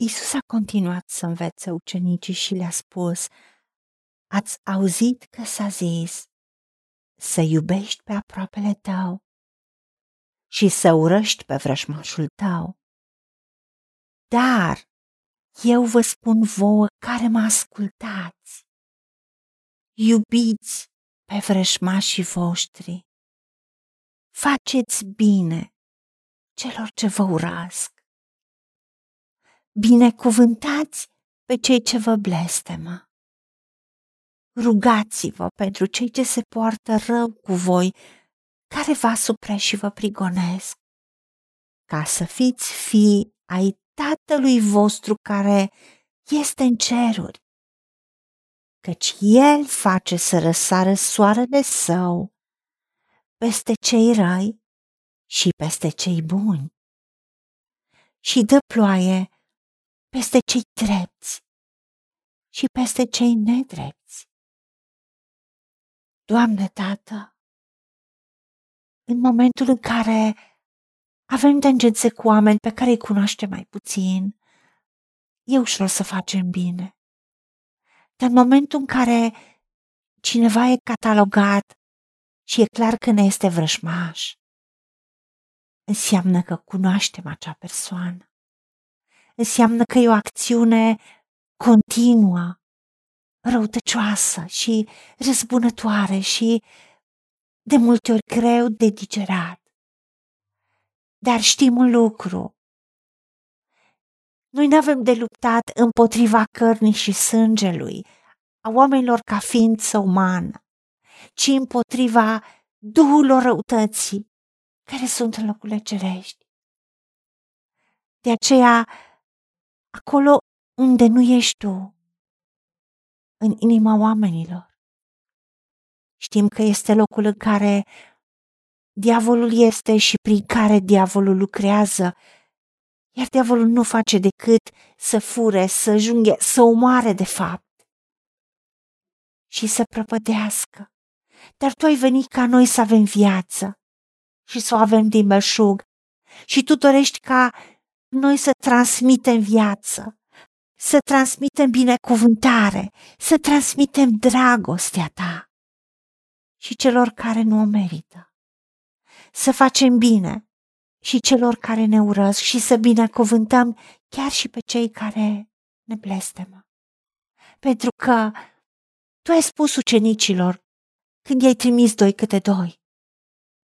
Isus a continuat să învețe ucenicii și le-a spus, ați auzit că s-a zis să iubești pe aproapele tău și să urăști pe vrăjmașul tău. Dar eu vă spun vouă care mă ascultați, iubiți pe vrăjmașii voștri, faceți bine celor ce vă urasc, binecuvântați pe cei ce vă blestemă, rugați-vă pentru cei ce se poartă rău cu voi, care vă asupre și vă prigonesc, ca să fiți fii ai Tatălui vostru care este în ceruri, căci El face să răsară soarele său peste cei răi și peste cei buni. Și dă ploaie peste cei drepți și peste cei nedrepți. Doamne, Tată, în momentul în care avem tangențe cu oameni pe care îi cunoaștem mai puțin, e ușor să facem bine. Dar în momentul în care cineva e catalogat și e clar că ne este vrăjmaș, înseamnă că cunoaștem acea persoană. Înseamnă că e o acțiune continuă, răutăcioasă și răzbunătoare și de multe ori greu de digerat. Dar știm un lucru. Noi nu avem de luptat împotriva cărnii și sângelui, a oamenilor ca ființă umană, ci împotriva duhurilor răutății care sunt în locurile cerești. De aceea, acolo unde nu ești tu, în inima oamenilor, știm că este locul în care diavolul este și prin care diavolul lucrează, iar diavolul nu face decât să fure, să junghe, să omoare de fapt și să prăpădească. Dar tu ai venit ca noi să avem viață și să o avem din belșug și tu dorești ca noi să transmitem viață, să transmitem binecuvântare, să transmitem dragostea ta și celor care nu o merită să facem bine și celor care ne urăsc și să binecuvântăm chiar și pe cei care ne blestemă. Pentru că tu ai spus ucenicilor când i-ai trimis doi câte doi,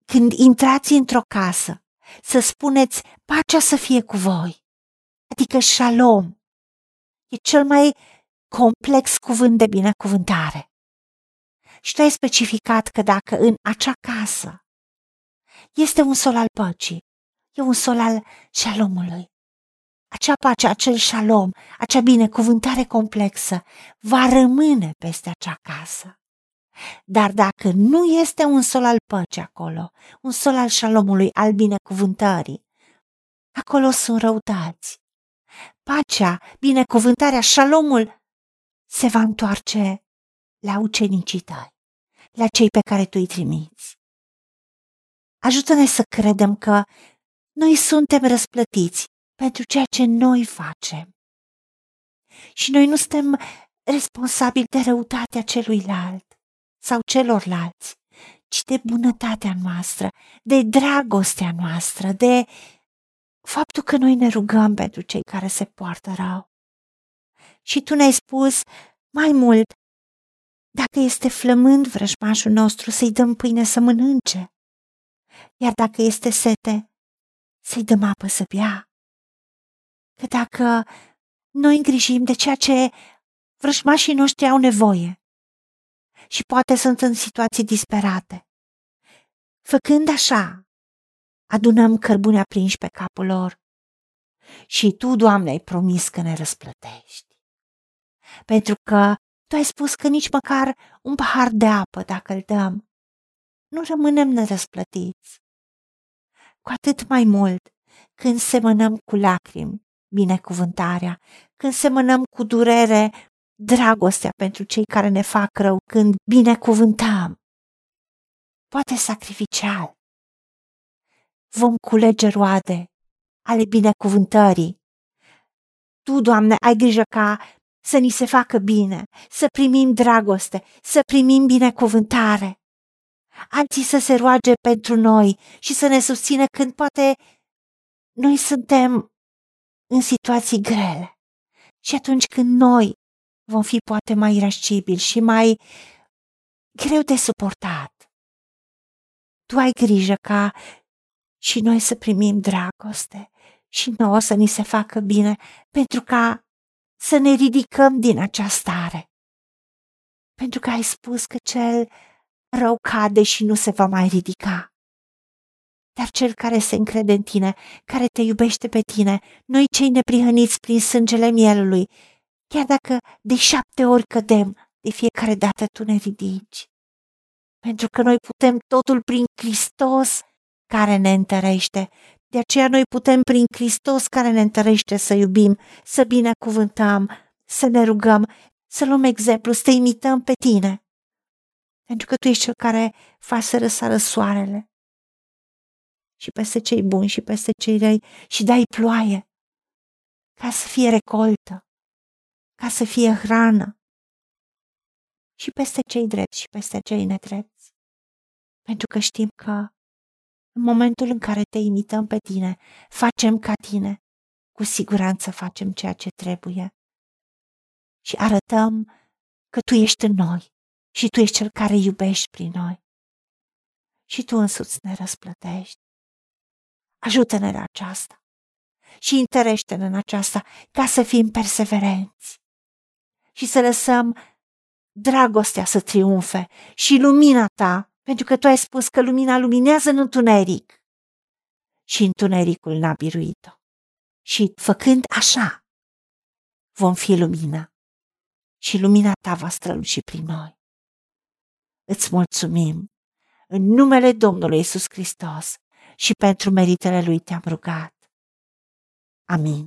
când intrați într-o casă, să spuneți pacea să fie cu voi, adică shalom. E cel mai complex cuvânt de binecuvântare. Și tu ai specificat că dacă în acea casă este un sol al păcii, e un sol al șalomului. Acea pace, acel șalom, acea binecuvântare complexă va rămâne peste acea casă. Dar dacă nu este un sol al păcii acolo, un sol al șalomului, al binecuvântării, acolo sunt răutați. Pacea, binecuvântarea, șalomul se va întoarce la ucenicii tăi, la cei pe care tu îi trimiți. Ajută-ne să credem că noi suntem răsplătiți pentru ceea ce noi facem. Și noi nu suntem responsabili de răutatea celuilalt sau celorlalți, ci de bunătatea noastră, de dragostea noastră, de faptul că noi ne rugăm pentru cei care se poartă rău. Și tu ne-ai spus mai mult, dacă este flămând vrăjmașul nostru, să-i dăm pâine să mănânce iar dacă este sete, să-i dăm apă să bea. Că dacă noi îngrijim de ceea ce vrăjmașii noștri au nevoie și poate sunt în situații disperate, făcând așa, adunăm cărbune aprinși pe capul lor și Tu, Doamne, ai promis că ne răsplătești. Pentru că Tu ai spus că nici măcar un pahar de apă, dacă îl dăm, nu rămânem nerăsplătiți. Cu atât mai mult când semănăm cu lacrimi binecuvântarea, când semănăm cu durere dragostea pentru cei care ne fac rău, când binecuvântăm, poate sacrificial. Vom culege roade ale binecuvântării, Tu, Doamne, ai grijă ca să ni se facă bine, să primim dragoste, să primim binecuvântare. Alții să se roage pentru noi și să ne susțină când poate noi suntem în situații grele. Și atunci când noi vom fi poate mai irascibili și mai greu de suportat, tu ai grijă ca și noi să primim dragoste și nouă să ni se facă bine pentru ca să ne ridicăm din această stare. Pentru că ai spus că cel rău cade și nu se va mai ridica. Dar cel care se încrede în tine, care te iubește pe tine, noi cei neprihăniți prin sângele mielului, chiar dacă de șapte ori cădem, de fiecare dată tu ne ridici. Pentru că noi putem totul prin Hristos care ne întărește. De aceea noi putem prin Hristos care ne întărește să iubim, să binecuvântăm, să ne rugăm, să luăm exemplu, să te imităm pe tine. Pentru că tu ești cel care faci să răsară soarele și peste cei buni și peste cei răi și dai ploaie ca să fie recoltă, ca să fie hrană și peste cei drepți și peste cei nedrepți. Pentru că știm că în momentul în care te imităm pe tine, facem ca tine, cu siguranță facem ceea ce trebuie și arătăm că tu ești în noi și tu ești cel care iubești prin noi. Și tu însuți ne răsplătești. Ajută-ne la aceasta și întărește-ne în aceasta ca să fim perseverenți și să lăsăm dragostea să triumfe și lumina ta, pentru că tu ai spus că lumina luminează în întuneric și întunericul n-a biruit-o. Și făcând așa, vom fi lumina și lumina ta va străluci prin noi. Îți mulțumim în numele Domnului Isus Hristos și pentru meritele Lui te-am rugat. Amin.